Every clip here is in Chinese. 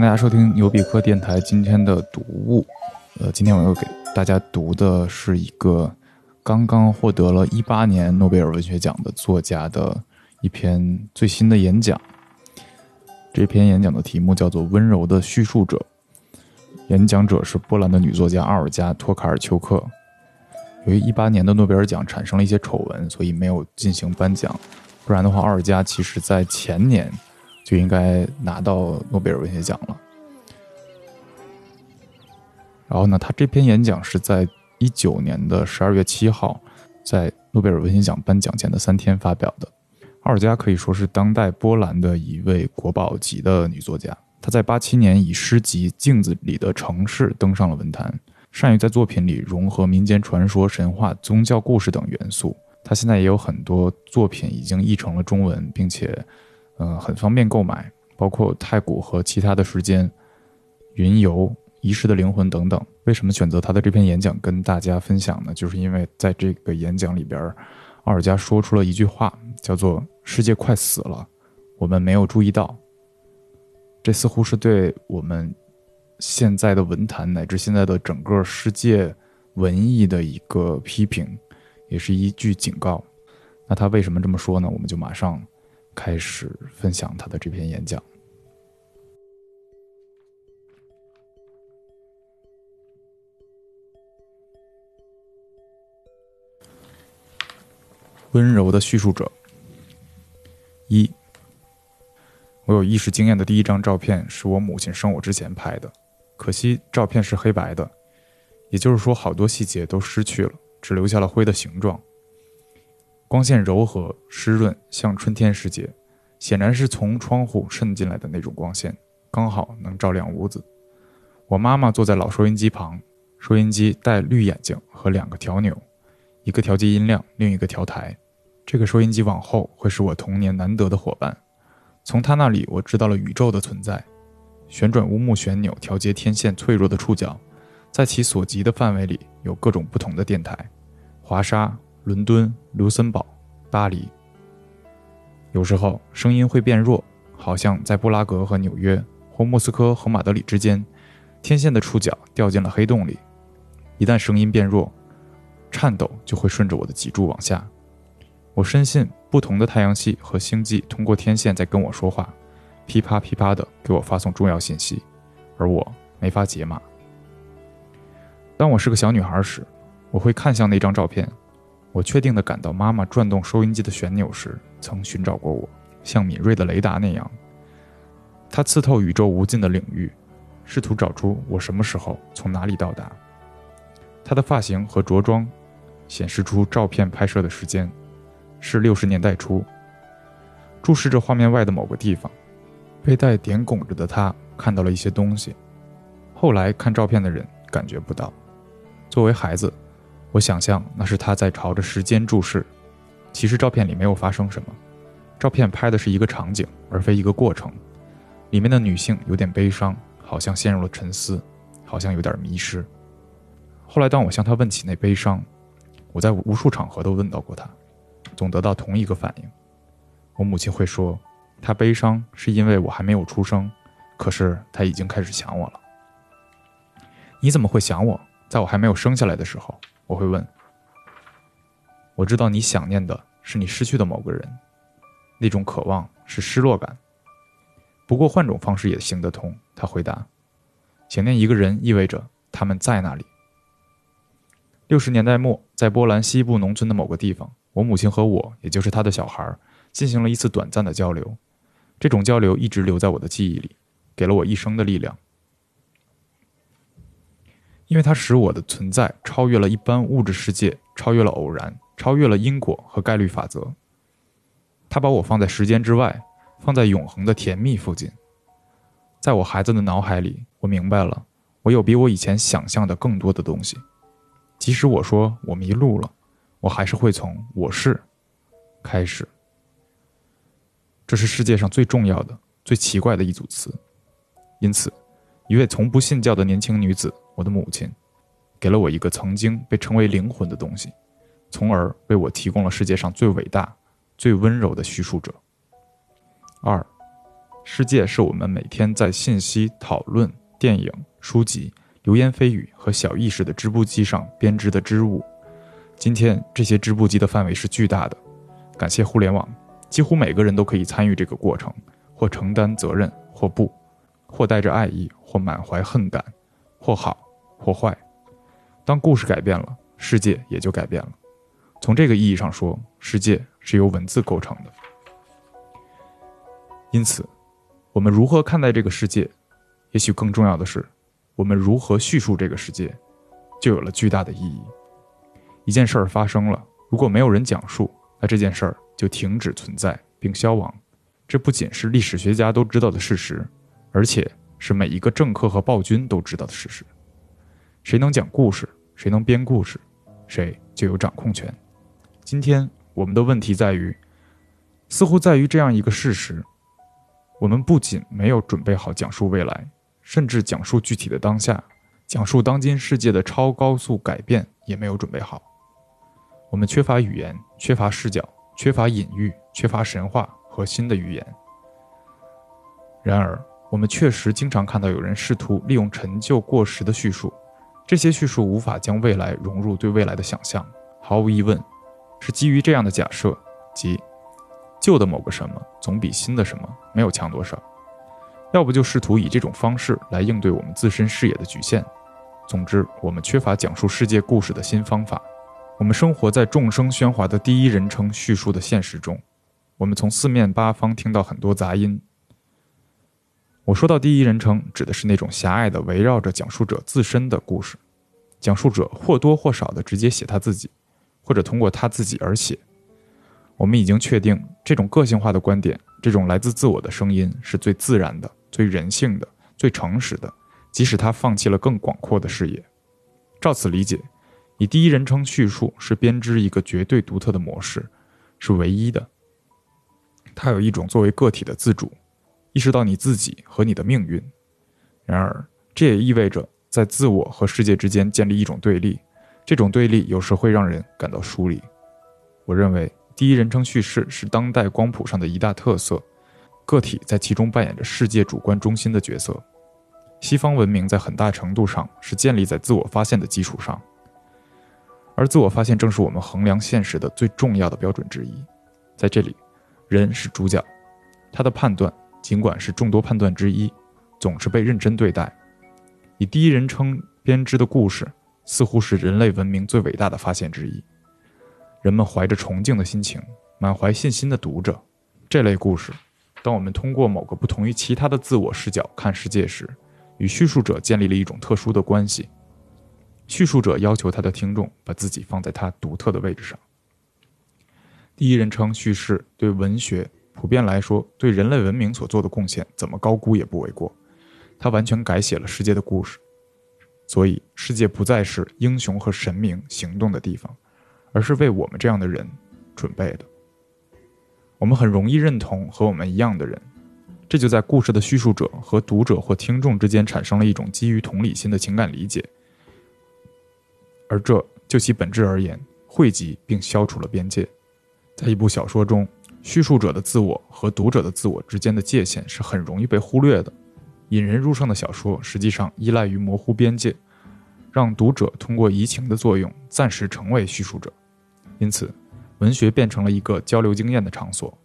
大家收听牛比克电台今天的读物。呃，今天我要给大家读的是一个刚刚获得了一八年诺贝尔文学奖的作家的一篇最新的演讲。这篇演讲的题目叫做《温柔的叙述者》，演讲者是波兰的女作家奥尔加·托卡尔丘克。由于一八年的诺贝尔奖产生了一些丑闻，所以没有进行颁奖。不然的话，奥尔加其实在前年就应该拿到诺贝尔文学奖了。然后呢，他这篇演讲是在一九年的十二月七号，在诺贝尔文学奖颁奖前的三天发表的。奥尔加可以说是当代波兰的一位国宝级的女作家。她在八七年以诗集《镜子里的城市》登上了文坛，善于在作品里融合民间传说、神话、宗教故事等元素。她现在也有很多作品已经译成了中文，并且，嗯，很方便购买，包括《太古和其他的时间》《云游》《遗失的灵魂》等等。为什么选择他的这篇演讲跟大家分享呢？就是因为在这个演讲里边，奥尔加说出了一句话，叫做。世界快死了，我们没有注意到。这似乎是对我们现在的文坛乃至现在的整个世界文艺的一个批评，也是一句警告。那他为什么这么说呢？我们就马上开始分享他的这篇演讲。温柔的叙述者。一，我有意识经验的第一张照片是我母亲生我之前拍的，可惜照片是黑白的，也就是说好多细节都失去了，只留下了灰的形状。光线柔和湿润，像春天时节，显然是从窗户渗进来的那种光线，刚好能照亮屋子。我妈妈坐在老收音机旁，收音机带绿眼睛和两个调钮，一个调节音量，另一个调台。这个收音机往后会是我童年难得的伙伴，从他那里我知道了宇宙的存在。旋转乌木旋钮调节天线脆弱的触角，在其所及的范围里有各种不同的电台：华沙、伦敦、卢森堡、巴黎。有时候声音会变弱，好像在布拉格和纽约，或莫斯科和马德里之间，天线的触角掉进了黑洞里。一旦声音变弱，颤抖就会顺着我的脊柱往下。我深信，不同的太阳系和星际通过天线在跟我说话，噼啪噼啪的给我发送重要信息，而我没法解码。当我是个小女孩时，我会看向那张照片，我确定的感到妈妈转动收音机的旋钮时曾寻找过我，像敏锐的雷达那样。它刺透宇宙无尽的领域，试图找出我什么时候从哪里到达。她的发型和着装显示出照片拍摄的时间。是六十年代初。注视着画面外的某个地方，背带点拱着的他看到了一些东西。后来看照片的人感觉不到。作为孩子，我想象那是他在朝着时间注视。其实照片里没有发生什么，照片拍的是一个场景，而非一个过程。里面的女性有点悲伤，好像陷入了沉思，好像有点迷失。后来当我向她问起那悲伤，我在无数场合都问到过她。总得到同一个反应，我母亲会说，她悲伤是因为我还没有出生，可是她已经开始想我了。你怎么会想我？在我还没有生下来的时候，我会问。我知道你想念的是你失去的某个人，那种渴望是失落感。不过换种方式也行得通，他回答。想念一个人意味着他们在那里。六十年代末，在波兰西部农村的某个地方。我母亲和我，也就是她的小孩，进行了一次短暂的交流。这种交流一直留在我的记忆里，给了我一生的力量，因为它使我的存在超越了一般物质世界，超越了偶然，超越了因果和概率法则。它把我放在时间之外，放在永恒的甜蜜附近。在我孩子的脑海里，我明白了，我有比我以前想象的更多的东西。即使我说我迷路了。我还是会从“我是”开始。这是世界上最重要的、最奇怪的一组词。因此，一位从不信教的年轻女子，我的母亲，给了我一个曾经被称为灵魂的东西，从而为我提供了世界上最伟大、最温柔的叙述者。二，世界是我们每天在信息、讨论、电影、书籍、流言蜚语和小意识的织布机上编织的织物。今天，这些织布机的范围是巨大的。感谢互联网，几乎每个人都可以参与这个过程，或承担责任，或不，或带着爱意，或满怀恨感，或好，或坏。当故事改变了，世界也就改变了。从这个意义上说，世界是由文字构成的。因此，我们如何看待这个世界，也许更重要的是，我们如何叙述这个世界，就有了巨大的意义。一件事儿发生了，如果没有人讲述，那这件事儿就停止存在并消亡。这不仅是历史学家都知道的事实，而且是每一个政客和暴君都知道的事实。谁能讲故事，谁能编故事，谁就有掌控权。今天我们的问题在于，似乎在于这样一个事实。我们不仅没有准备好讲述未来，甚至讲述具体的当下，讲述当今世界的超高速改变也没有准备好。我们缺乏语言，缺乏视角，缺乏隐喻，缺乏神话和新的语言。然而，我们确实经常看到有人试图利用陈旧过时的叙述，这些叙述无法将未来融入对未来的想象。毫无疑问，是基于这样的假设，即。旧的某个什么总比新的什么没有强多少，要不就试图以这种方式来应对我们自身视野的局限。总之，我们缺乏讲述世界故事的新方法。我们生活在众生喧哗的第一人称叙述的现实中，我们从四面八方听到很多杂音。我说到第一人称，指的是那种狭隘的围绕着讲述者自身的故事，讲述者或多或少的直接写他自己，或者通过他自己而写。我们已经确定，这种个性化的观点，这种来自自我的声音，是最自然的、最人性的、最诚实的。即使他放弃了更广阔的视野，照此理解，以第一人称叙述是编织一个绝对独特的模式，是唯一的。它有一种作为个体的自主，意识到你自己和你的命运。然而，这也意味着在自我和世界之间建立一种对立，这种对立有时会让人感到疏离。我认为。第一人称叙事是当代光谱上的一大特色，个体在其中扮演着世界主观中心的角色。西方文明在很大程度上是建立在自我发现的基础上，而自我发现正是我们衡量现实的最重要的标准之一。在这里，人是主角，他的判断尽管是众多判断之一，总是被认真对待。以第一人称编织的故事，似乎是人类文明最伟大的发现之一。人们怀着崇敬的心情，满怀信心地读着这类故事。当我们通过某个不同于其他的自我视角看世界时，与叙述者建立了一种特殊的关系。叙述者要求他的听众把自己放在他独特的位置上。第一人称叙事对文学普遍来说，对人类文明所做的贡献，怎么高估也不为过。他完全改写了世界的故事，所以世界不再是英雄和神明行动的地方。而是为我们这样的人准备的。我们很容易认同和我们一样的人，这就在故事的叙述者和读者或听众之间产生了一种基于同理心的情感理解，而这就其本质而言，汇集并消除了边界。在一部小说中，叙述者的自我和读者的自我之间的界限是很容易被忽略的。引人入胜的小说实际上依赖于模糊边界，让读者通过移情的作用暂时成为叙述者。因此，文学变成了一个交流经验的场所，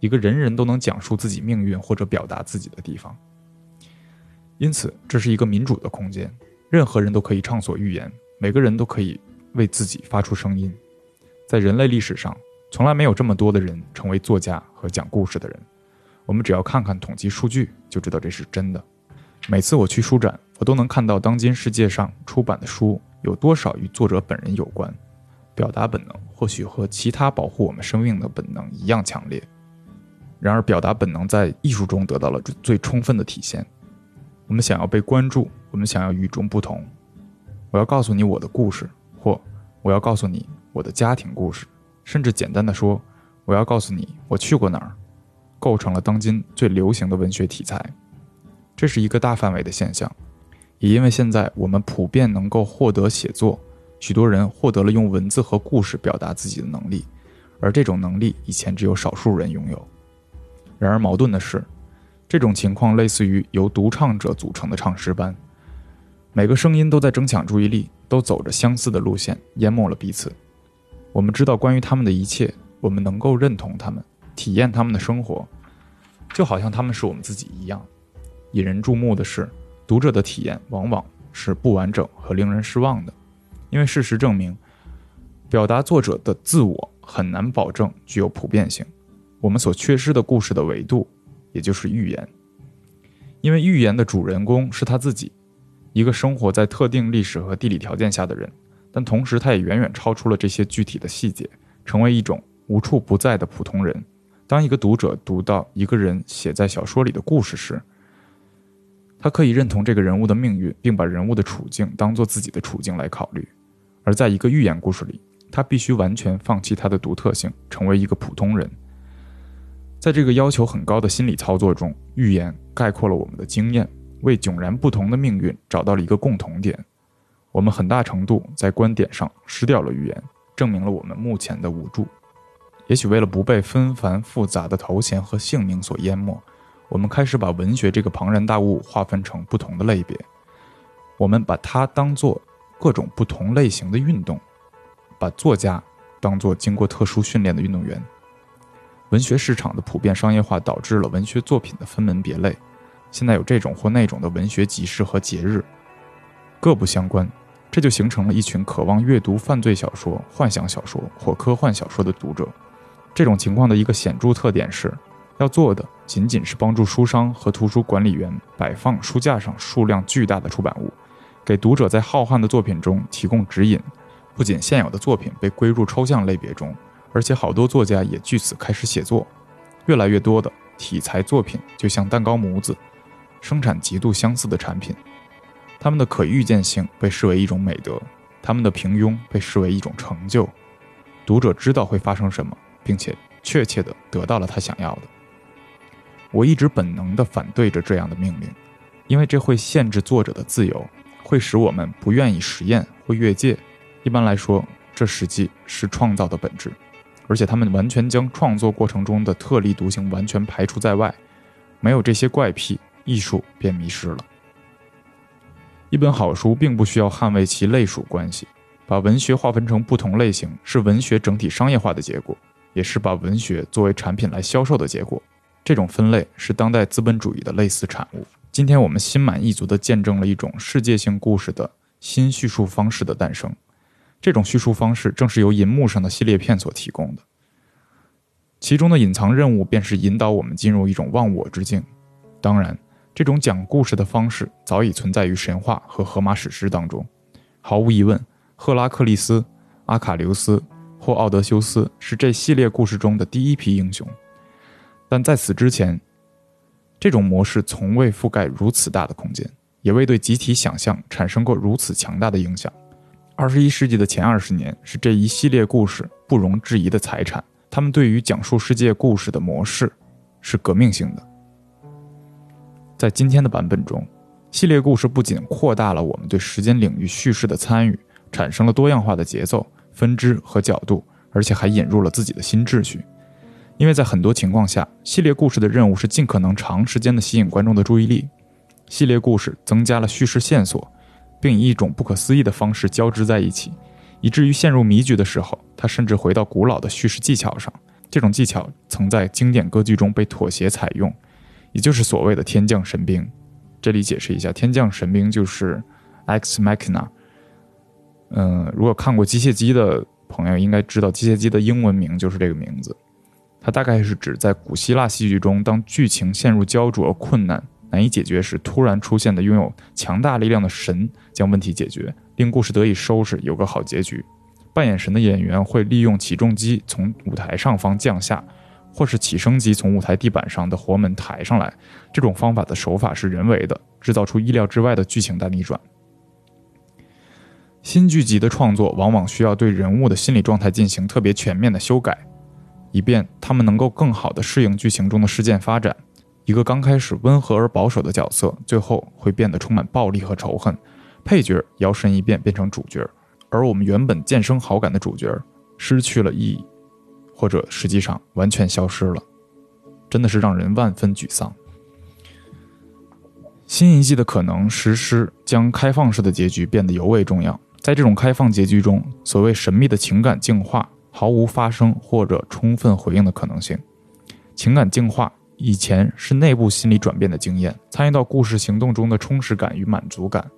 一个人人都能讲述自己命运或者表达自己的地方。因此，这是一个民主的空间，任何人都可以畅所欲言，每个人都可以为自己发出声音。在人类历史上，从来没有这么多的人成为作家和讲故事的人。我们只要看看统计数据，就知道这是真的。每次我去书展，我都能看到当今世界上出版的书有多少与作者本人有关。表达本能或许和其他保护我们生命的本能一样强烈，然而表达本能在艺术中得到了最充分的体现。我们想要被关注，我们想要与众不同。我要告诉你我的故事，或我要告诉你我的家庭故事，甚至简单的说，我要告诉你我去过哪儿，构成了当今最流行的文学题材。这是一个大范围的现象，也因为现在我们普遍能够获得写作。许多人获得了用文字和故事表达自己的能力，而这种能力以前只有少数人拥有。然而，矛盾的是，这种情况类似于由独唱者组成的唱诗班，每个声音都在争抢注意力，都走着相似的路线，淹没了彼此。我们知道关于他们的一切，我们能够认同他们，体验他们的生活，就好像他们是我们自己一样。引人注目的是，读者的体验往往是不完整和令人失望的，因为事实证明，表达作者的自我很难保证具有普遍性。我们所缺失的故事的维度。也就是预言，因为预言的主人公是他自己，一个生活在特定历史和地理条件下的人，但同时他也远远超出了这些具体的细节，成为一种无处不在的普通人。当一个读者读到一个人写在小说里的故事时，他可以认同这个人物的命运，并把人物的处境当做自己的处境来考虑；而在一个寓言故事里，他必须完全放弃他的独特性，成为一个普通人。在这个要求很高的心理操作中，预言概括了我们的经验，为迥然不同的命运找到了一个共同点。我们很大程度在观点上失掉了预言，证明了我们目前的无助。也许为了不被纷繁复杂的头衔和姓名所淹没，我们开始把文学这个庞然大物划分成不同的类别。我们把它当做各种不同类型的运动，把作家当做经过特殊训练的运动员。文学市场的普遍商业化导致了文学作品的分门别类。现在有这种或那种的文学集市和节日，各不相关，这就形成了一群渴望阅读犯罪小说、幻想小说或科幻小说的读者。这种情况的一个显著特点是，要做的仅仅是帮助书商和图书管理员摆放书架上数量巨大的出版物，给读者在浩瀚的作品中提供指引。不仅现有的作品被归入抽象类别中。而且好多作家也据此开始写作，越来越多的题材作品就像蛋糕模子，生产极度相似的产品。他们的可预见性被视为一种美德，他们的平庸被视为一种成就。读者知道会发生什么，并且确切的得到了他想要的。我一直本能的反对着这样的命令，因为这会限制作者的自由，会使我们不愿意实验或越界。一般来说，这实际是创造的本质。而且他们完全将创作过程中的特立独行完全排除在外，没有这些怪癖，艺术便迷失了。一本好书并不需要捍卫其类属关系，把文学划分成不同类型是文学整体商业化的结果，也是把文学作为产品来销售的结果。这种分类是当代资本主义的类似产物。今天我们心满意足地见证了一种世界性故事的新叙述方式的诞生。这种叙述方式正是由银幕上的系列片所提供的，其中的隐藏任务便是引导我们进入一种忘我之境。当然，这种讲故事的方式早已存在于神话和荷马史诗当中。毫无疑问，赫拉克利斯、阿卡琉斯或奥德修斯是这系列故事中的第一批英雄。但在此之前，这种模式从未覆盖如此大的空间，也未对集体想象产生过如此强大的影响。二十一世纪的前二十年是这一系列故事不容置疑的财产。他们对于讲述世界故事的模式是革命性的。在今天的版本中，系列故事不仅扩大了我们对时间领域叙事的参与，产生了多样化的节奏、分支和角度，而且还引入了自己的新秩序。因为在很多情况下，系列故事的任务是尽可能长时间的吸引观众的注意力。系列故事增加了叙事线索。并以一种不可思议的方式交织在一起，以至于陷入迷局的时候，他甚至回到古老的叙事技巧上。这种技巧曾在经典歌剧中被妥协采用，也就是所谓的天降神兵。这里解释一下，天降神兵就是 X Machina。嗯，如果看过《机械姬》的朋友应该知道，《机械姬》的英文名就是这个名字。它大概是指在古希腊戏剧中，当剧情陷入焦灼困难。难以解决时，突然出现的拥有强大力量的神将问题解决，令故事得以收拾，有个好结局。扮演神的演员会利用起重机从舞台上方降下，或是起升机从舞台地板上的活门抬上来。这种方法的手法是人为的，制造出意料之外的剧情大逆转。新剧集的创作往往需要对人物的心理状态进行特别全面的修改，以便他们能够更好地适应剧情中的事件发展。一个刚开始温和而保守的角色，最后会变得充满暴力和仇恨。配角摇身一变变成主角，而我们原本渐生好感的主角失去了意义，或者实际上完全消失了，真的是让人万分沮丧。新一季的可能实施将开放式的结局变得尤为重要。在这种开放结局中，所谓神秘的情感净化毫无发生或者充分回应的可能性。情感净化以前是内部心理转变的经验，参与到故事行动中的充实感与满足感。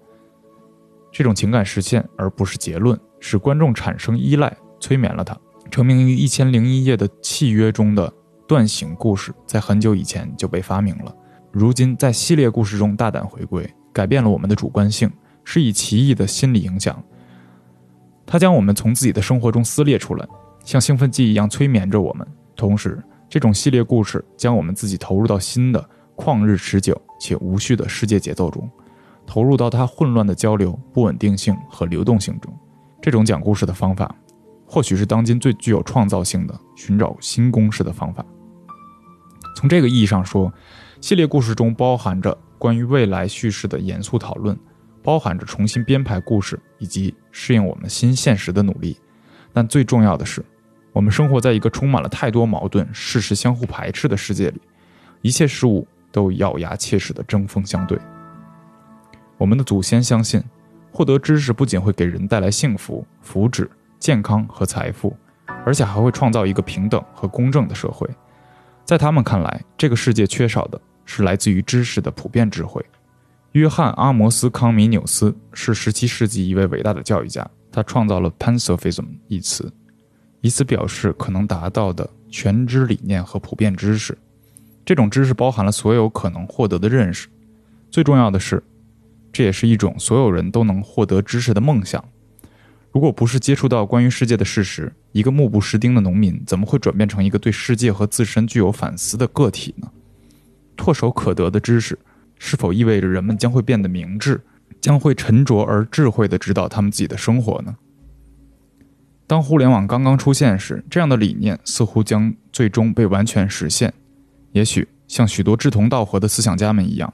这种情感实现而不是结论，使观众产生依赖，催眠了他。成名于《一千零一夜》的契约中的断醒故事，在很久以前就被发明了。如今在系列故事中大胆回归，改变了我们的主观性，是以奇异的心理影响。它将我们从自己的生活中撕裂出来，像兴奋剂一样催眠着我们。同时，这种系列故事将我们自己投入到新的旷日持久且无序的世界节奏中。投入到它混乱的交流、不稳定性和流动性中，这种讲故事的方法，或许是当今最具有创造性的寻找新公式的方法。从这个意义上说，系列故事中包含着关于未来叙事的严肃讨论，包含着重新编排故事以及适应我们新现实的努力。但最重要的是，我们生活在一个充满了太多矛盾、事实相互排斥的世界里，一切事物都咬牙切齿地针锋相对。我们的祖先相信，获得知识不仅会给人带来幸福、福祉、健康和财富，而且还会创造一个平等和公正的社会。在他们看来，这个世界缺少的是来自于知识的普遍智慧。约翰·阿摩斯·康米纽斯是17世纪一位伟大的教育家，他创造了 “Pacifism” 一词，以此表示可能达到的全知理念和普遍知识。这种知识包含了所有可能获得的认识。最重要的是。这也是一种所有人都能获得知识的梦想。如果不是接触到关于世界的事实，一个目不识丁的农民怎么会转变成一个对世界和自身具有反思的个体呢？唾手可得的知识，是否意味着人们将会变得明智，将会沉着而智慧地指导他们自己的生活呢？当互联网刚刚出现时，这样的理念似乎将最终被完全实现。也许像许多志同道合的思想家们一样。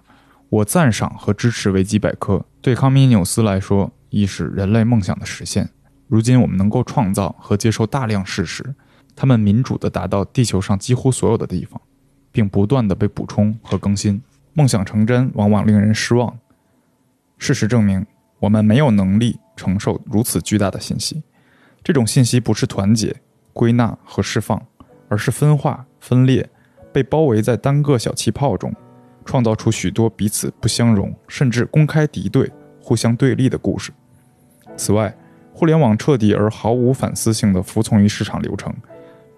我赞赏和支持维基百科，对康米纽斯来说，亦是人类梦想的实现。如今，我们能够创造和接受大量事实，它们民主地达到地球上几乎所有的地方，并不断地被补充和更新。梦想成真往往令人失望。事实证明，我们没有能力承受如此巨大的信息。这种信息不是团结、归纳和释放，而是分化、分裂，被包围在单个小气泡中。创造出许多彼此不相容，甚至公开敌对、互相对立的故事。此外，互联网彻底而毫无反思性地服从于市场流程，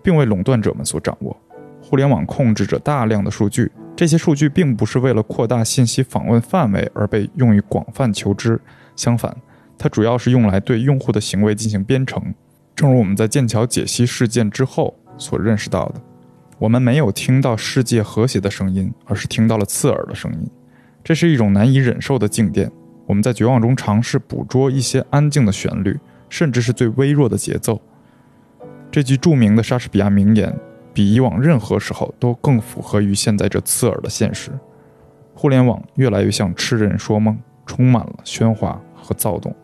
并为垄断者们所掌握。互联网控制着大量的数据，这些数据并不是为了扩大信息访问范围而被用于广泛求知，相反，它主要是用来对用户的行为进行编程。正如我们在剑桥解析事件之后所认识到的。我们没有听到世界和谐的声音，而是听到了刺耳的声音。这是一种难以忍受的静电。我们在绝望中尝试捕捉一些安静的旋律，甚至是最微弱的节奏。这句著名的莎士比亚名言，比以往任何时候都更符合于现在这刺耳的现实。互联网越来越像痴人说梦，充满了喧哗和躁动。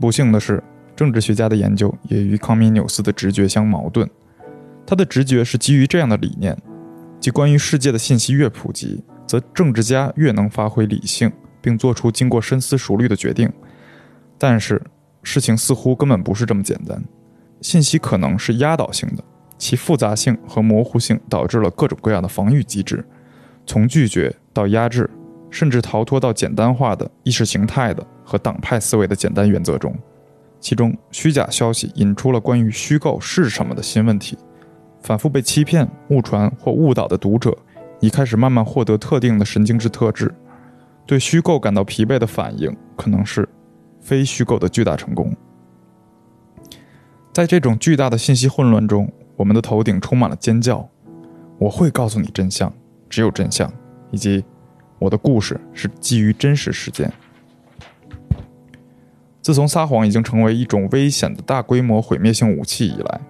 不幸的是，政治学家的研究也与康米纽斯的直觉相矛盾。他的直觉是基于这样的理念，即关于世界的信息越普及，则政治家越能发挥理性，并做出经过深思熟虑的决定。但是，事情似乎根本不是这么简单。信息可能是压倒性的，其复杂性和模糊性导致了各种各样的防御机制，从拒绝到压制，甚至逃脱到简单化的意识形态的和党派思维的简单原则中。其中，虚假消息引出了关于虚构是什么的新问题。反复被欺骗、误传或误导的读者，已开始慢慢获得特定的神经质特质。对虚构感到疲惫的反应，可能是非虚构的巨大成功。在这种巨大的信息混乱中，我们的头顶充满了尖叫：“我会告诉你真相，只有真相，以及我的故事是基于真实事件。”自从撒谎已经成为一种危险的大规模毁灭性武器以来。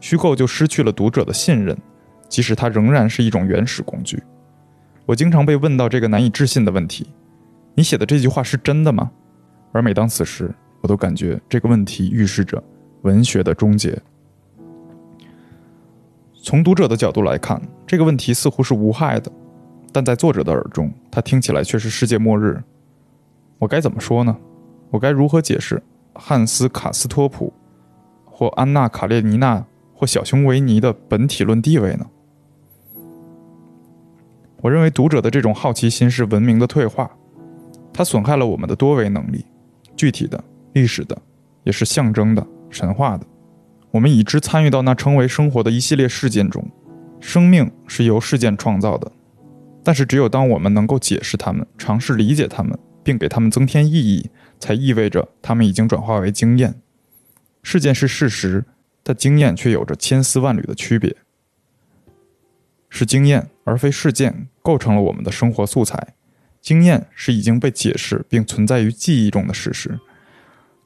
虚构就失去了读者的信任，即使它仍然是一种原始工具。我经常被问到这个难以置信的问题：“你写的这句话是真的吗？”而每当此时，我都感觉这个问题预示着文学的终结。从读者的角度来看，这个问题似乎是无害的。但在作者的耳中，它听起来却是世界末日。我该怎么说呢？我该如何解释汉斯·卡斯托普，或安娜·卡列尼娜，或小熊维尼的本体论地位呢？我认为读者的这种好奇心是文明的退化，它损害了我们的多维能力，具体的、历史的，也是象征的、神话的。我们已知参与到那称为生活的一系列事件中，生命是由事件创造的。但是，只有当我们能够解释它们、尝试理解它们，并给它们增添意义，才意味着它们已经转化为经验。事件是事实，但经验却有着千丝万缕的区别。是经验而非事件构成了我们的生活素材。经验是已经被解释并存在于记忆中的事实，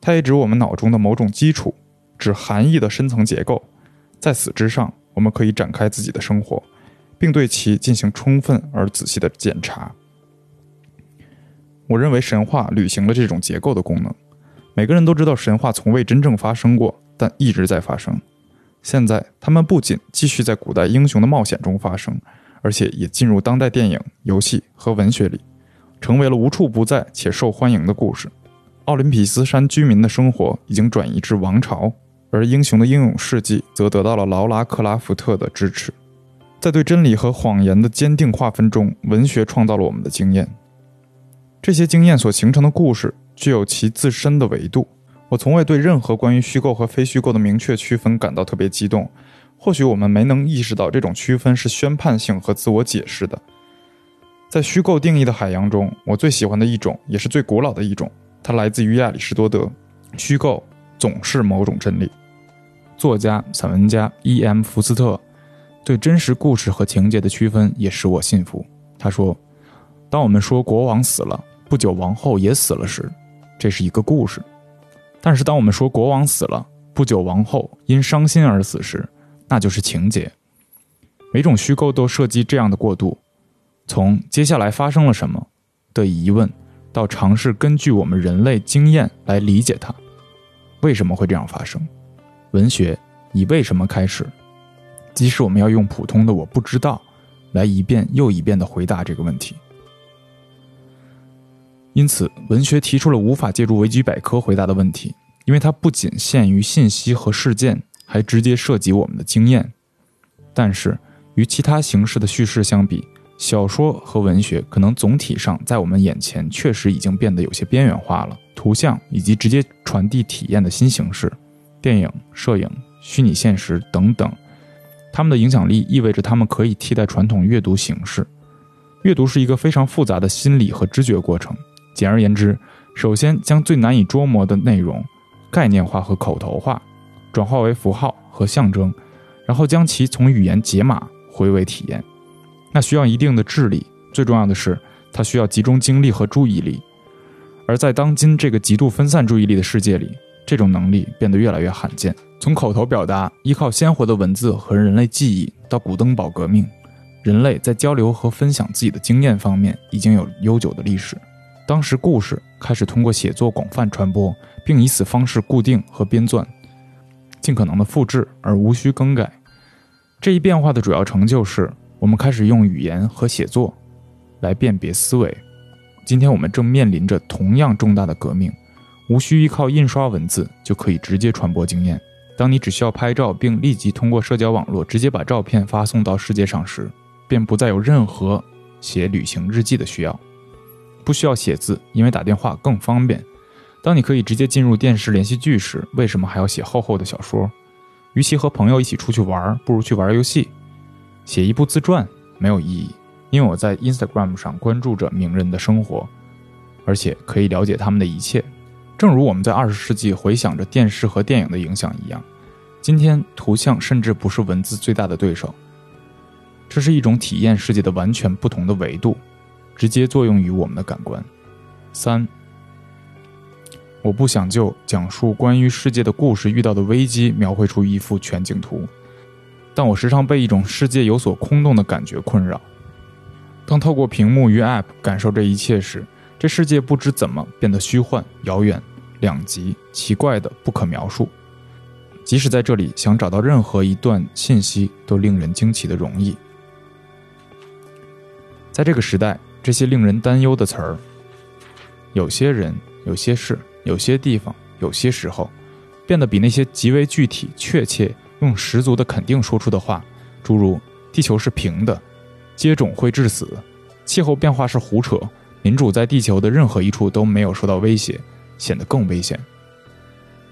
它也指我们脑中的某种基础，指含义的深层结构。在此之上，我们可以展开自己的生活，并对其进行充分而仔细的检查。我认为神话履行了这种结构的功能。每个人都知道神话从未真正发生过，但一直在发生。现在，他们不仅继续在古代英雄的冒险中发生，而且也进入当代电影、游戏和文学里，成为了无处不在且受欢迎的故事。奥林匹斯山居民的生活已经转移至王朝，而英雄的英勇事迹则得到了劳拉·克拉福特的支持。在对真理和谎言的坚定划分中，文学创造了我们的经验。这些经验所形成的故事具有其自身的维度。我从未对任何关于虚构和非虚构的明确区分感到特别激动。或许我们没能意识到这种区分是宣判性和自我解释的。在虚构定义的海洋中，我最喜欢的一种，也是最古老的一种，它来自于亚里士多德。虚构总是某种真理。作家、散文家 E.M. 福斯特对真实故事和情节的区分也使我信服。他说：“当我们说国王死了，不久王后也死了时，这是一个故事。”但是，当我们说国王死了，不久王后因伤心而死时，那就是情节。每种虚构都涉及这样的过渡：从接下来发生了什么的疑问，到尝试根据我们人类经验来理解它，为什么会这样发生？文学以为什么开始？即使我们要用普通的“我不知道”来一遍又一遍的回答这个问题。因此，文学提出了无法借助维基百科回答的问题，因为它不仅限于信息和事件，还直接涉及我们的经验。但是，与其他形式的叙事相比，小说和文学可能总体上在我们眼前确实已经变得有些边缘化了。图像以及直接传递体验的新形式，电影、摄影、虚拟现实等等，它们的影响力意味着它们可以替代传统阅读形式。阅读是一个非常复杂的心理和知觉过程。简而言之，首先将最难以捉摸的内容概念化和口头化，转化为符号和象征，然后将其从语言解码回为体验。那需要一定的智力，最重要的是，它需要集中精力和注意力。而在当今这个极度分散注意力的世界里，这种能力变得越来越罕见。从口头表达依靠鲜活的文字和人类记忆，到古登堡革命，人类在交流和分享自己的经验方面已经有悠久的历史。当时，故事开始通过写作广泛传播，并以此方式固定和编纂，尽可能的复制而无需更改。这一变化的主要成就是我们开始用语言和写作来辨别思维。今天我们正面临着同样重大的革命，无需依靠印刷文字就可以直接传播经验。当你只需要拍照并立即通过社交网络直接把照片发送到世界上时，便不再有任何写旅行日记的需要。不需要写字，因为打电话更方便。当你可以直接进入电视连续剧时，为什么还要写厚厚的小说？与其和朋友一起出去玩，不如去玩游戏。写一部自传没有意义，因为我在 Instagram 上关注着名人的生活，而且可以了解他们的一切。正如我们在二十世纪回想着电视和电影的影响一样，今天图像甚至不是文字最大的对手。这是一种体验世界的完全不同的维度。直接作用于我们的感官。三，我不想就讲述关于世界的故事遇到的危机描绘出一幅全景图，但我时常被一种世界有所空洞的感觉困扰。当透过屏幕与 App 感受这一切时，这世界不知怎么变得虚幻、遥远、两极、奇怪的不可描述。即使在这里想找到任何一段信息，都令人惊奇的容易。在这个时代，这些令人担忧的词儿，有些人、有些事、有些地方、有些时候，变得比那些极为具体、确切、用十足的肯定说出的话，诸如“地球是平的”“接种会致死”“气候变化是胡扯”“民主在地球的任何一处都没有受到威胁”，显得更危险。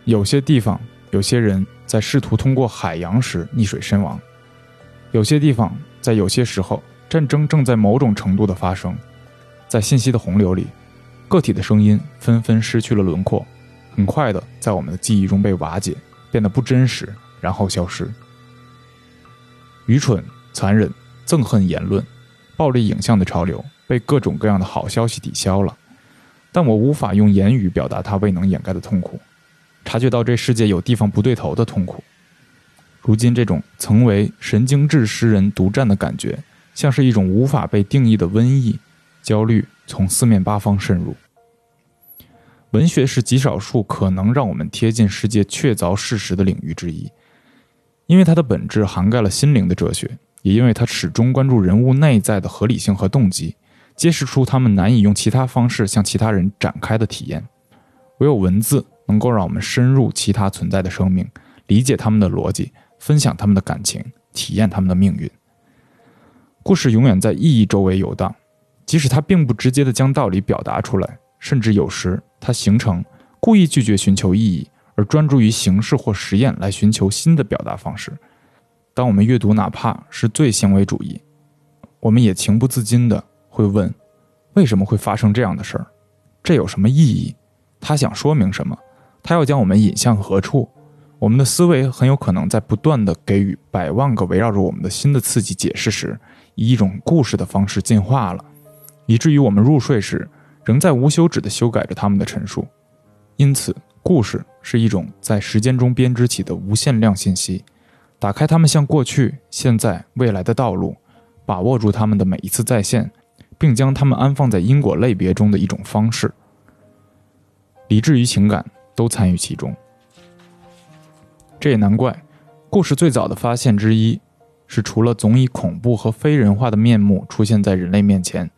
有些地方、有些人在试图通过海洋时溺水身亡；有些地方在有些时候。战争正在某种程度的发生，在信息的洪流里，个体的声音纷纷失去了轮廓，很快的在我们的记忆中被瓦解，变得不真实，然后消失。愚蠢、残忍、憎恨言论、暴力影像的潮流被各种各样的好消息抵消了，但我无法用言语表达它未能掩盖的痛苦，察觉到这世界有地方不对头的痛苦。如今，这种曾为神经质诗人独占的感觉。像是一种无法被定义的瘟疫，焦虑从四面八方渗入。文学是极少数可能让我们贴近世界确凿事实的领域之一，因为它的本质涵盖了心灵的哲学，也因为它始终关注人物内在的合理性和动机，揭示出他们难以用其他方式向其他人展开的体验。唯有文字能够让我们深入其他存在的生命，理解他们的逻辑，分享他们的感情，体验他们的命运。故事永远在意义周围游荡，即使它并不直接的将道理表达出来，甚至有时它形成故意拒绝寻求意义，而专注于形式或实验来寻求新的表达方式。当我们阅读哪怕是最行为主义，我们也情不自禁的会问：为什么会发生这样的事儿？这有什么意义？他想说明什么？他要将我们引向何处？我们的思维很有可能在不断的给予百万个围绕着我们的新的刺激解释时。以一种故事的方式进化了，以至于我们入睡时仍在无休止地修改着他们的陈述。因此，故事是一种在时间中编织起的无限量信息，打开它们向过去、现在、未来的道路，把握住它们的每一次再现，并将它们安放在因果类别中的一种方式。理智与情感都参与其中。这也难怪，故事最早的发现之一。是除了总以恐怖和非人化的面目出现在人类面前，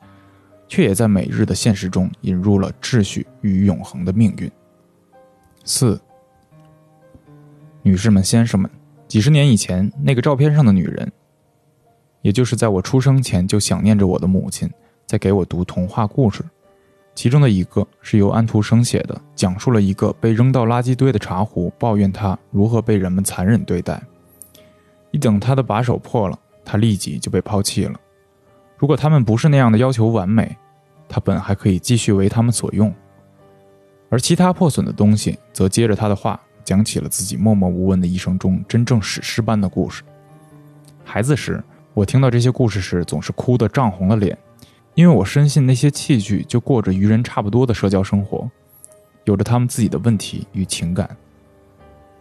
却也在每日的现实中引入了秩序与永恒的命运。四，女士们、先生们，几十年以前，那个照片上的女人，也就是在我出生前就想念着我的母亲，在给我读童话故事。其中的一个是由安徒生写的，讲述了一个被扔到垃圾堆的茶壶抱怨他如何被人们残忍对待。一等他的把手破了，他立即就被抛弃了。如果他们不是那样的要求完美，他本还可以继续为他们所用。而其他破损的东西则接着他的话，讲起了自己默默无闻的一生中真正史诗般的故事。孩子时，我听到这些故事时，总是哭得涨红了脸，因为我深信那些器具就过着与人差不多的社交生活，有着他们自己的问题与情感。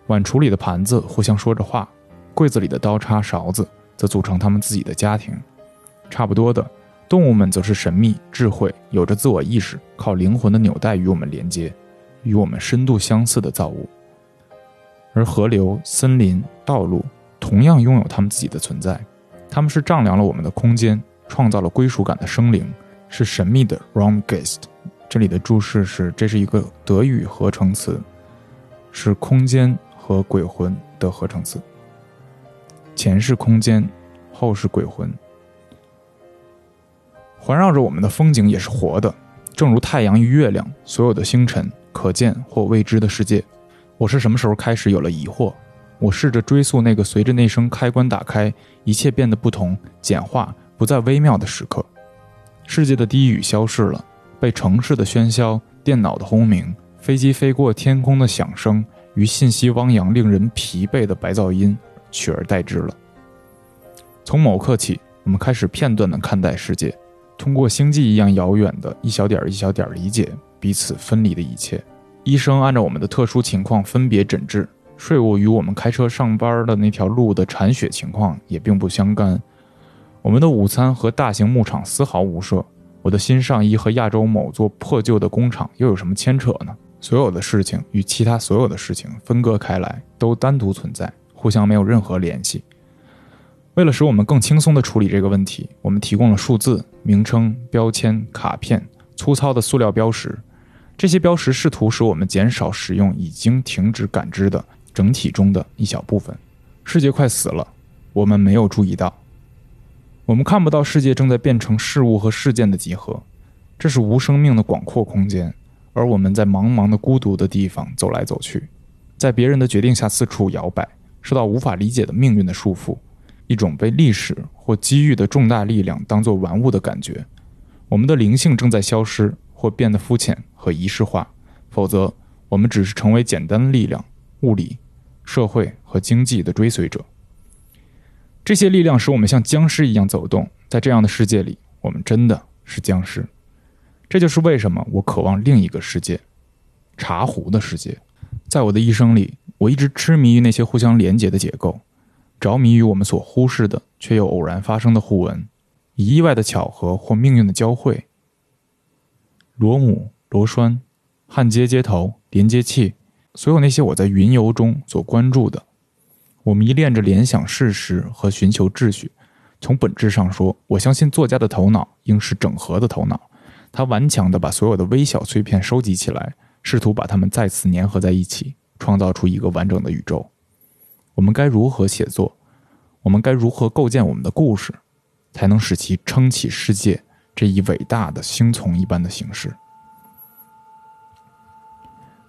碗橱里的盘子互相说着话。柜子里的刀叉、勺子则组成他们自己的家庭。差不多的，动物们则是神秘、智慧、有着自我意识、靠灵魂的纽带与我们连接、与我们深度相似的造物。而河流、森林、道路同样拥有他们自己的存在。他们是丈量了我们的空间、创造了归属感的生灵，是神秘的 Raumgeist。这里的注释是：这是一个德语合成词，是空间和鬼魂的合成词。前是空间，后是鬼魂。环绕着我们的风景也是活的，正如太阳与月亮，所有的星辰，可见或未知的世界。我是什么时候开始有了疑惑？我试着追溯那个随着那声开关打开，一切变得不同、简化、不再微妙的时刻。世界的低语消失了，被城市的喧嚣、电脑的轰鸣、飞机飞过天空的响声与信息汪洋、令人疲惫的白噪音。取而代之了。从某刻起，我们开始片段的看待世界，通过星际一样遥远的一小点一小点理解彼此分离的一切。医生按照我们的特殊情况分别诊治，税务与我们开车上班的那条路的铲雪情况也并不相干。我们的午餐和大型牧场丝毫无涉。我的新上衣和亚洲某座破旧的工厂又有什么牵扯呢？所有的事情与其他所有的事情分割开来，都单独存在。互相没有任何联系。为了使我们更轻松地处理这个问题，我们提供了数字、名称、标签、卡片、粗糙的塑料标识。这些标识试图使我们减少使用已经停止感知的整体中的一小部分。世界快死了，我们没有注意到。我们看不到世界正在变成事物和事件的集合，这是无生命的广阔空间，而我们在茫茫的孤独的地方走来走去，在别人的决定下四处摇摆，受到无法理解的命运的束缚。一种被历史或机遇的重大力量当作玩物的感觉，我们的灵性正在消失或变得肤浅和仪式化，否则我们只是成为简单的力量、物理、社会和经济的追随者。这些力量使我们像僵尸一样走动，在这样的世界里，我们真的是僵尸。这就是为什么我渴望另一个世界——茶壶的世界。在我的一生里，我一直痴迷于那些互相连结的结构。着迷于我们所忽视的却又偶然发生的互文，以意外的巧合或命运的交汇。螺母、螺栓、焊接接头、连接器，所有那些我在云游中所关注的，我迷恋着联想事实和寻求秩序。从本质上说，我相信作家的头脑应是整合的头脑，他顽强地把所有的微小碎片收集起来，试图把它们再次粘合在一起，创造出一个完整的宇宙。我们该如何写作？我们该如何构建我们的故事，才能使其撑起世界这一伟大的星丛一般的形式？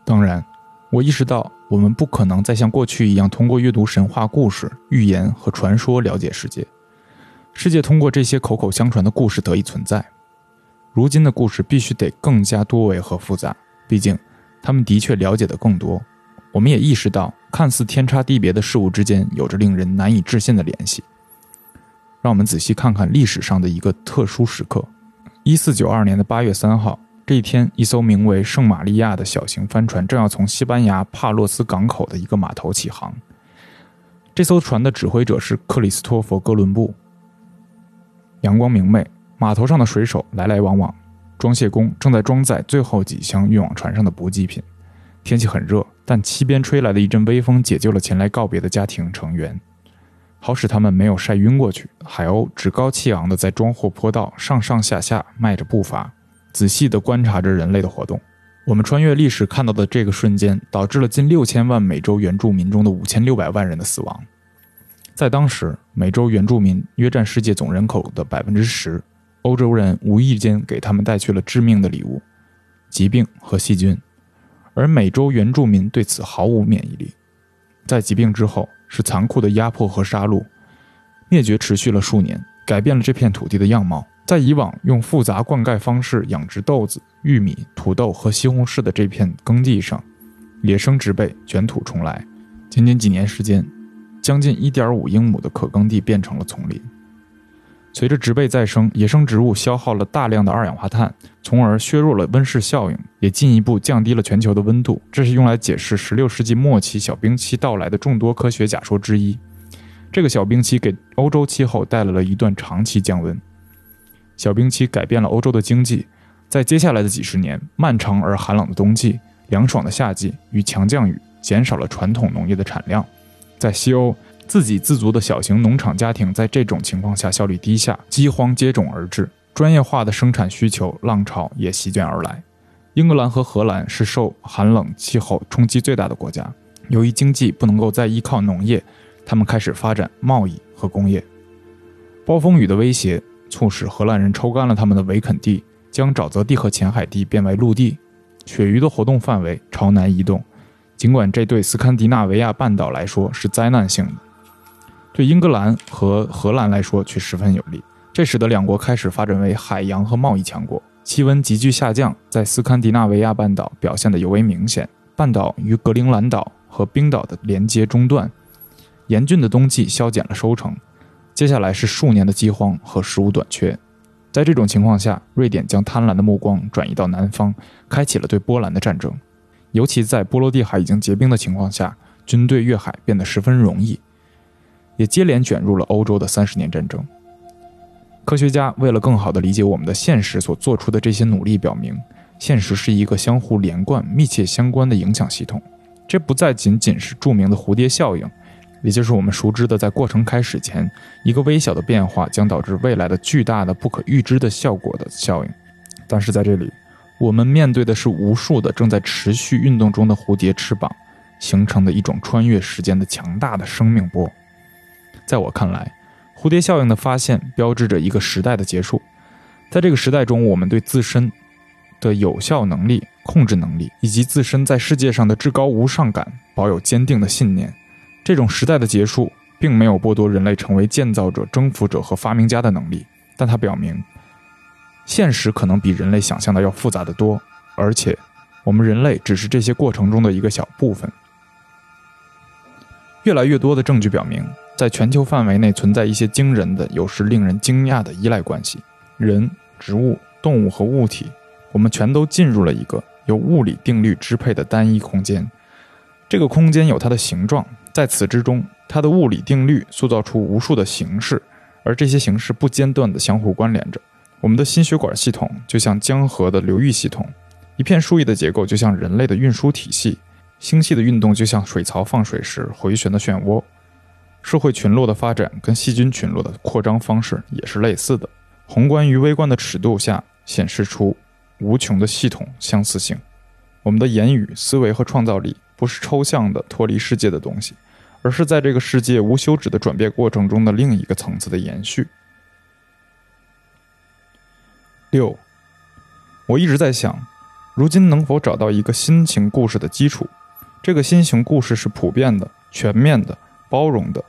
当然，我意识到我们不可能再像过去一样通过阅读神话故事、寓言和传说了解世界。世界通过这些口口相传的故事得以存在。如今的故事必须得更加多维和复杂，毕竟他们的确了解的更多。我们也意识到，看似天差地别的事物之间有着令人难以置信的联系。让我们仔细看看历史上的一个特殊时刻：一四九二年的八月三号，这一天，一艘名为“圣玛利亚”的小型帆船正要从西班牙帕洛斯港口的一个码头起航。这艘船的指挥者是克里斯托弗·哥伦布。阳光明媚，码头上的水手来来往往，装卸工正在装载最后几箱运往船上的补给品。天气很热。但西边吹来的一阵微风解救了前来告别的家庭成员，好使他们没有晒晕过去。海鸥趾高气昂地在装货坡道上上下下迈着步伐，仔细地观察着人类的活动。我们穿越历史看到的这个瞬间，导致了近六千万美洲原住民中的五千六百万人的死亡。在当时，美洲原住民约占世界总人口的百分之十。欧洲人无意间给他们带去了致命的礼物——疾病和细菌。而美洲原住民对此毫无免疫力，在疾病之后是残酷的压迫和杀戮，灭绝持续了数年，改变了这片土地的样貌。在以往用复杂灌溉方式养殖豆子、玉米、土豆和西红柿的这片耕地上，野生植被卷土重来。仅仅几年时间，将近1.5英亩的可耕地变成了丛林。随着植被再生，野生植物消耗了大量的二氧化碳，从而削弱了温室效应，也进一步降低了全球的温度。这是用来解释16世纪末期小冰期到来的众多科学假说之一。这个小冰期给欧洲气候带来了一段长期降温。小冰期改变了欧洲的经济，在接下来的几十年，漫长而寒冷的冬季、凉爽的夏季与强降雨，减少了传统农业的产量。在西欧。自给自足的小型农场家庭在这种情况下效率低下，饥荒接踵而至，专业化的生产需求浪潮也席卷而来。英格兰和荷兰是受寒冷气候冲击最大的国家，由于经济不能够再依靠农业，他们开始发展贸易和工业。暴风雨的威胁促使荷兰人抽干了他们的维肯地，将沼泽地和浅海地变为陆地。鳕鱼的活动范围朝南移动，尽管这对斯堪的纳维亚半岛来说是灾难性的。对英格兰和荷兰来说却十分有利，这使得两国开始发展为海洋和贸易强国。气温急剧下降，在斯堪的纳维亚半岛表现得尤为明显。半岛与格陵兰岛和冰岛的连接中断，严峻的冬季削减了收成。接下来是数年的饥荒和食物短缺。在这种情况下，瑞典将贪婪的目光转移到南方，开启了对波兰的战争。尤其在波罗的海已经结冰的情况下，军队越海变得十分容易。也接连卷入了欧洲的三十年战争。科学家为了更好地理解我们的现实所做出的这些努力，表明现实是一个相互连贯、密切相关的影响系统。这不再仅仅是著名的蝴蝶效应，也就是我们熟知的在过程开始前一个微小的变化将导致未来的巨大的不可预知的效果的效应。但是在这里，我们面对的是无数的正在持续运动中的蝴蝶翅膀形成的一种穿越时间的强大的生命波。在我看来，蝴蝶效应的发现标志着一个时代的结束。在这个时代中，我们对自身的有效能力、控制能力以及自身在世界上的至高无上感保有坚定的信念。这种时代的结束，并没有剥夺人类成为建造者、征服者和发明家的能力，但它表明，现实可能比人类想象的要复杂得多，而且，我们人类只是这些过程中的一个小部分。越来越多的证据表明，在全球范围内存在一些惊人的、有时令人惊讶的依赖关系。人、植物、动物和物体，我们全都进入了一个由物理定律支配的单一空间。这个空间有它的形状，在此之中，它的物理定律塑造出无数的形式，而这些形式不间断地相互关联着。我们的心血管系统就像江河的流域系统，一片树叶的结构就像人类的运输体系，星系的运动就像水槽放水时回旋的漩涡。社会群落的发展跟细菌群落的扩张方式也是类似的。宏观与微观的尺度下显示出无穷的系统相似性。我们的言语、思维和创造力不是抽象的脱离世界的东西，而是在这个世界无休止的转变过程中的另一个层次的延续。六，我一直在想，如今能否找到一个新型故事的基础？这个新型故事是普遍的、全面的、包容的，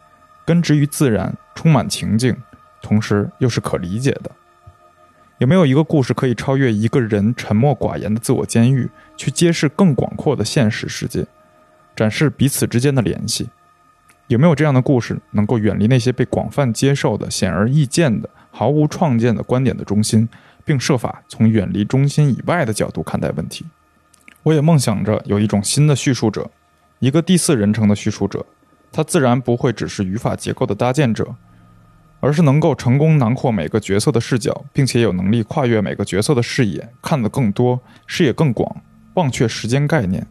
根植于自然，充满情境。同时又是可理解的，有没有一个故事可以超越一个人沉默寡言的自我监狱，去揭示更广阔的现实世界，展示彼此之间的联系？有没有这样的故事能够远离那些被广泛接受的显而易见的毫无创建的观点的中心，并设法从远离中心以外的角度看待问题？我也梦想着有一种新的叙述者，一个第四人称的叙述者，他自然不会只是语法结构的搭建者。而是能够成功囊括每个角色的视角，并且有能力跨越每个角色的视野，看得更多，视野更广，忘却时间概念。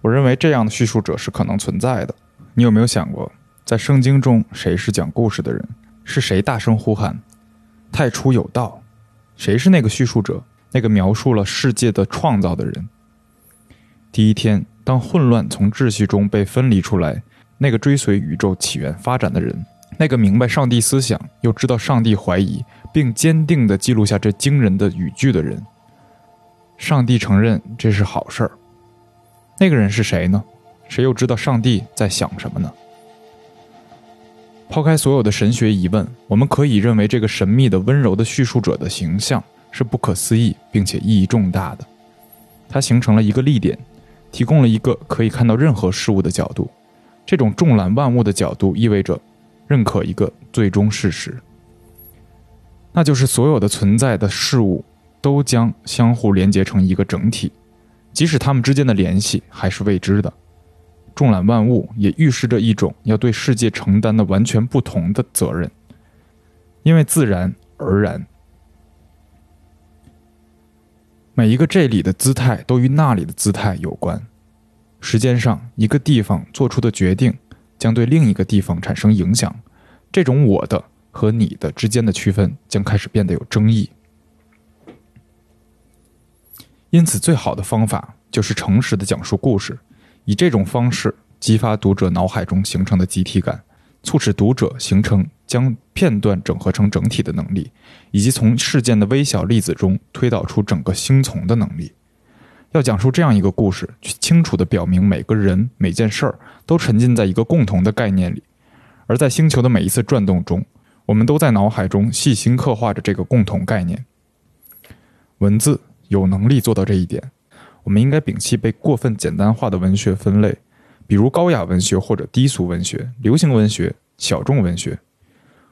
我认为这样的叙述者是可能存在的。你有没有想过，在圣经中，谁是讲故事的人？是谁大声呼喊“太初有道”？谁是那个叙述者？那个描述了世界的创造的人？第一天，当混乱从秩序中被分离出来，那个追随宇宙起源发展的人？那个明白上帝思想，又知道上帝怀疑，并坚定地记录下这惊人的语句的人，上帝承认这是好事儿。那个人是谁呢？谁又知道上帝在想什么呢？抛开所有的神学疑问，我们可以认为这个神秘的、温柔的叙述者的形象是不可思议并且意义重大的。它形成了一个立点，提供了一个可以看到任何事物的角度。这种纵览万物的角度意味着。认可一个最终事实，那就是所有的存在的事物都将相互连接成一个整体，即使它们之间的联系还是未知的。众览万物也预示着一种要对世界承担的完全不同的责任，因为自然而然，每一个这里的姿态都与那里的姿态有关。时间上，一个地方做出的决定。将对另一个地方产生影响，这种我的和你的之间的区分将开始变得有争议。因此，最好的方法就是诚实的讲述故事，以这种方式激发读者脑海中形成的集体感，促使读者形成将片段整合成整体的能力，以及从事件的微小粒子中推导出整个星丛的能力。要讲述这样一个故事，去清楚地表明每个人、每件事儿都沉浸在一个共同的概念里，而在星球的每一次转动中，我们都在脑海中细心刻画着这个共同概念。文字有能力做到这一点，我们应该摒弃被过分简单化的文学分类，比如高雅文学或者低俗文学、流行文学、小众文学。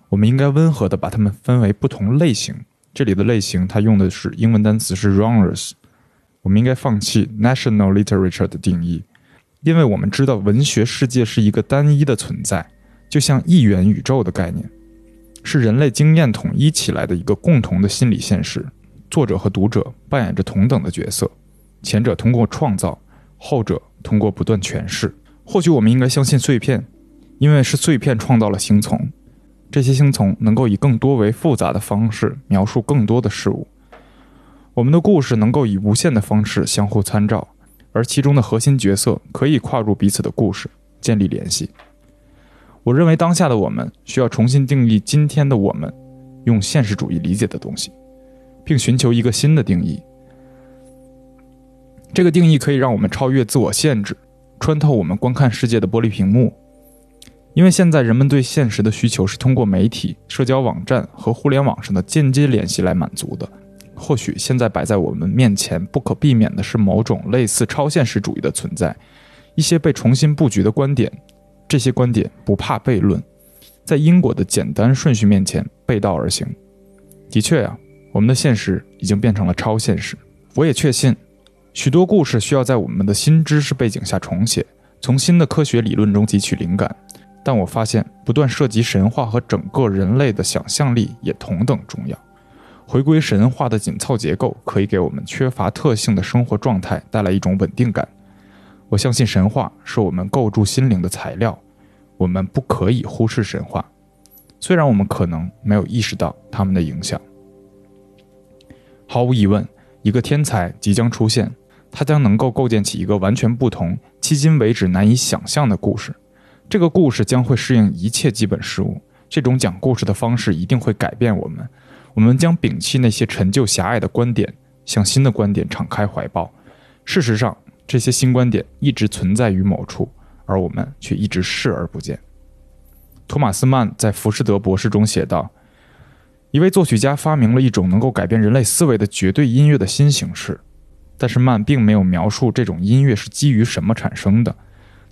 我们应该温和地把它们分为不同类型。这里的类型，它用的是英文单词是 genres。我们应该放弃 national literature 的定义，因为我们知道文学世界是一个单一的存在，就像一元宇宙的概念，是人类经验统一起来的一个共同的心理现实。作者和读者扮演着同等的角色，前者通过创造，后者通过不断诠释。或许我们应该相信碎片，因为是碎片创造了星丛，这些星丛能够以更多为复杂的方式描述更多的事物。我们的故事能够以无限的方式相互参照，而其中的核心角色可以跨入彼此的故事，建立联系。我认为当下的我们需要重新定义今天的我们用现实主义理解的东西，并寻求一个新的定义。这个定义可以让我们超越自我限制，穿透我们观看世界的玻璃屏幕。因为现在人们对现实的需求是通过媒体、社交网站和互联网上的间接联系来满足的。或许现在摆在我们面前不可避免的是某种类似超现实主义的存在，一些被重新布局的观点。这些观点不怕悖论，在因果的简单顺序面前背道而行。的确呀，我们的现实已经变成了超现实。我也确信，许多故事需要在我们的新知识背景下重写，从新的科学理论中汲取灵感。但我发现，不断涉及神话和整个人类的想象力也同等重要。回归神话的紧凑结构，可以给我们缺乏特性的生活状态带来一种稳定感。我相信神话是我们构筑心灵的材料，我们不可以忽视神话，虽然我们可能没有意识到他们的影响。毫无疑问，一个天才即将出现，他将能够构建起一个完全不同、迄今为止难以想象的故事。这个故事将会适应一切基本事物。这种讲故事的方式一定会改变我们。我们将摒弃那些陈旧狭隘的观点，向新的观点敞开怀抱。事实上，这些新观点一直存在于某处，而我们却一直视而不见。托马斯曼在《浮士德博士》中写道：“一位作曲家发明了一种能够改变人类思维的绝对音乐的新形式，但是曼并没有描述这种音乐是基于什么产生的。”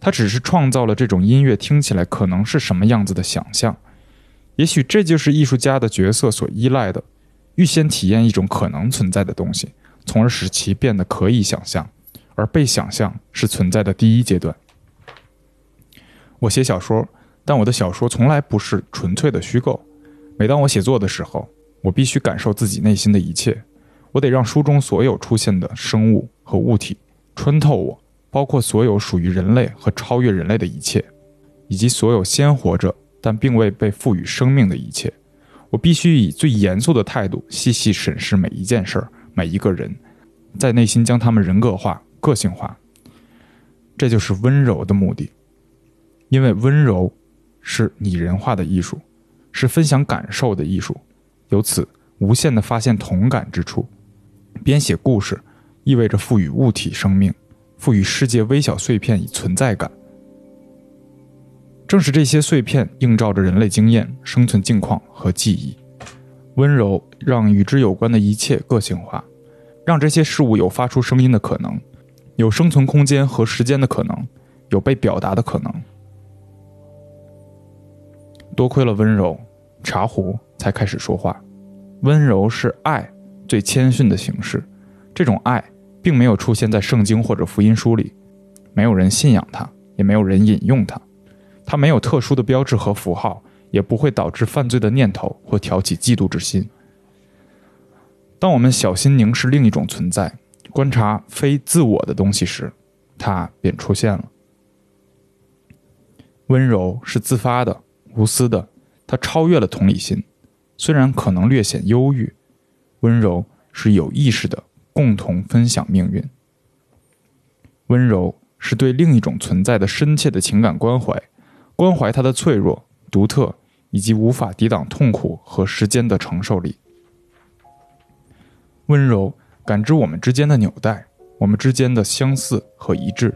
他只是创造了这种音乐听起来可能是什么样子的想象，也许这就是艺术家的角色所依赖的：预先体验一种可能存在的东西，从而使其变得可以想象，而被想象是存在的第一阶段。我写小说，但我的小说从来不是纯粹的虚构。每当我写作的时候，我必须感受自己内心的一切，我得让书中所有出现的生物和物体穿透我。包括所有属于人类和超越人类的一切，以及所有鲜活着但并未被赋予生命的一切。我必须以最严肃的态度细细审视每一件事儿、每一个人，在内心将他们人格化、个性化。这就是温柔的目的，因为温柔是拟人化的艺术，是分享感受的艺术，由此无限的发现同感之处。编写故事意味着赋予物体生命。赋予世界微小碎片以存在感，正是这些碎片映照着人类经验、生存境况和记忆。温柔让与之有关的一切个性化，让这些事物有发出声音的可能，有生存空间和时间的可能，有被表达的可能。多亏了温柔，茶壶才开始说话。温柔是爱最谦逊的形式，这种爱。并没有出现在圣经或者福音书里，没有人信仰它，也没有人引用它。它没有特殊的标志和符号，也不会导致犯罪的念头或挑起嫉妒之心。当我们小心凝视另一种存在，观察非自我的东西时，它便出现了。温柔是自发的、无私的，它超越了同理心，虽然可能略显忧郁。温柔是有意识的。共同分享命运。温柔是对另一种存在的深切的情感关怀，关怀他的脆弱、独特以及无法抵挡痛苦和时间的承受力。温柔感知我们之间的纽带，我们之间的相似和一致。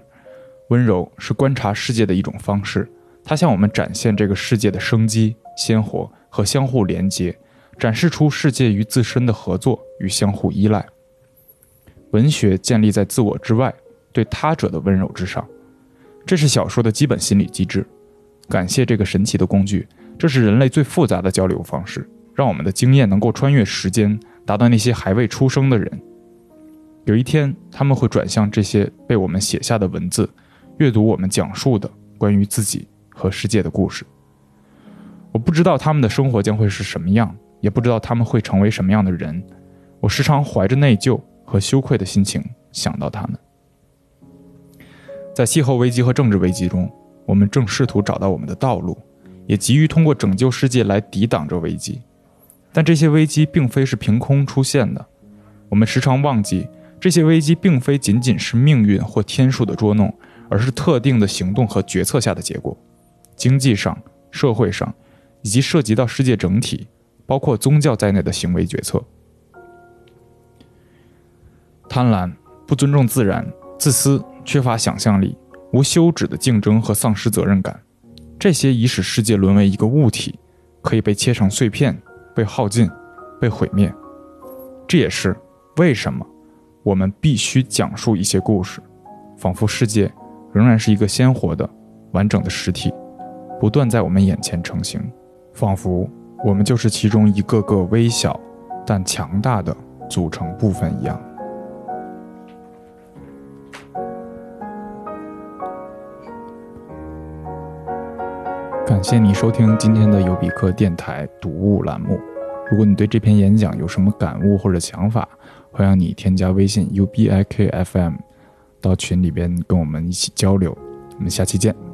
温柔是观察世界的一种方式，它向我们展现这个世界的生机、鲜活和相互连接，展示出世界与自身的合作与相互依赖。文学建立在自我之外，对他者的温柔之上，这是小说的基本心理机制。感谢这个神奇的工具，这是人类最复杂的交流方式，让我们的经验能够穿越时间，达到那些还未出生的人。有一天，他们会转向这些被我们写下的文字，阅读我们讲述的关于自己和世界的故事。我不知道他们的生活将会是什么样，也不知道他们会成为什么样的人。我时常怀着内疚。和羞愧的心情想到他们，在气候危机和政治危机中，我们正试图找到我们的道路，也急于通过拯救世界来抵挡着危机。但这些危机并非是凭空出现的，我们时常忘记，这些危机并非仅仅是命运或天数的捉弄，而是特定的行动和决策下的结果。经济上、社会上，以及涉及到世界整体，包括宗教在内的行为决策。贪婪、不尊重自然、自私、缺乏想象力、无休止的竞争和丧失责任感，这些已使世界沦为一个物体，可以被切成碎片。被耗尽，被毁灭，这也是为什么我们必须讲述一些故事，仿佛世界仍然是一个鲜活的、完整的实体，不断在我们眼前成型，仿佛我们就是其中一个个微小但强大的组成部分一样。感谢你收听今天的尤比克电台读物栏目。如果你对这篇演讲有什么感悟或者想法，欢迎你添加微信 ubikfm 到群里边跟我们一起交流。我们下期见。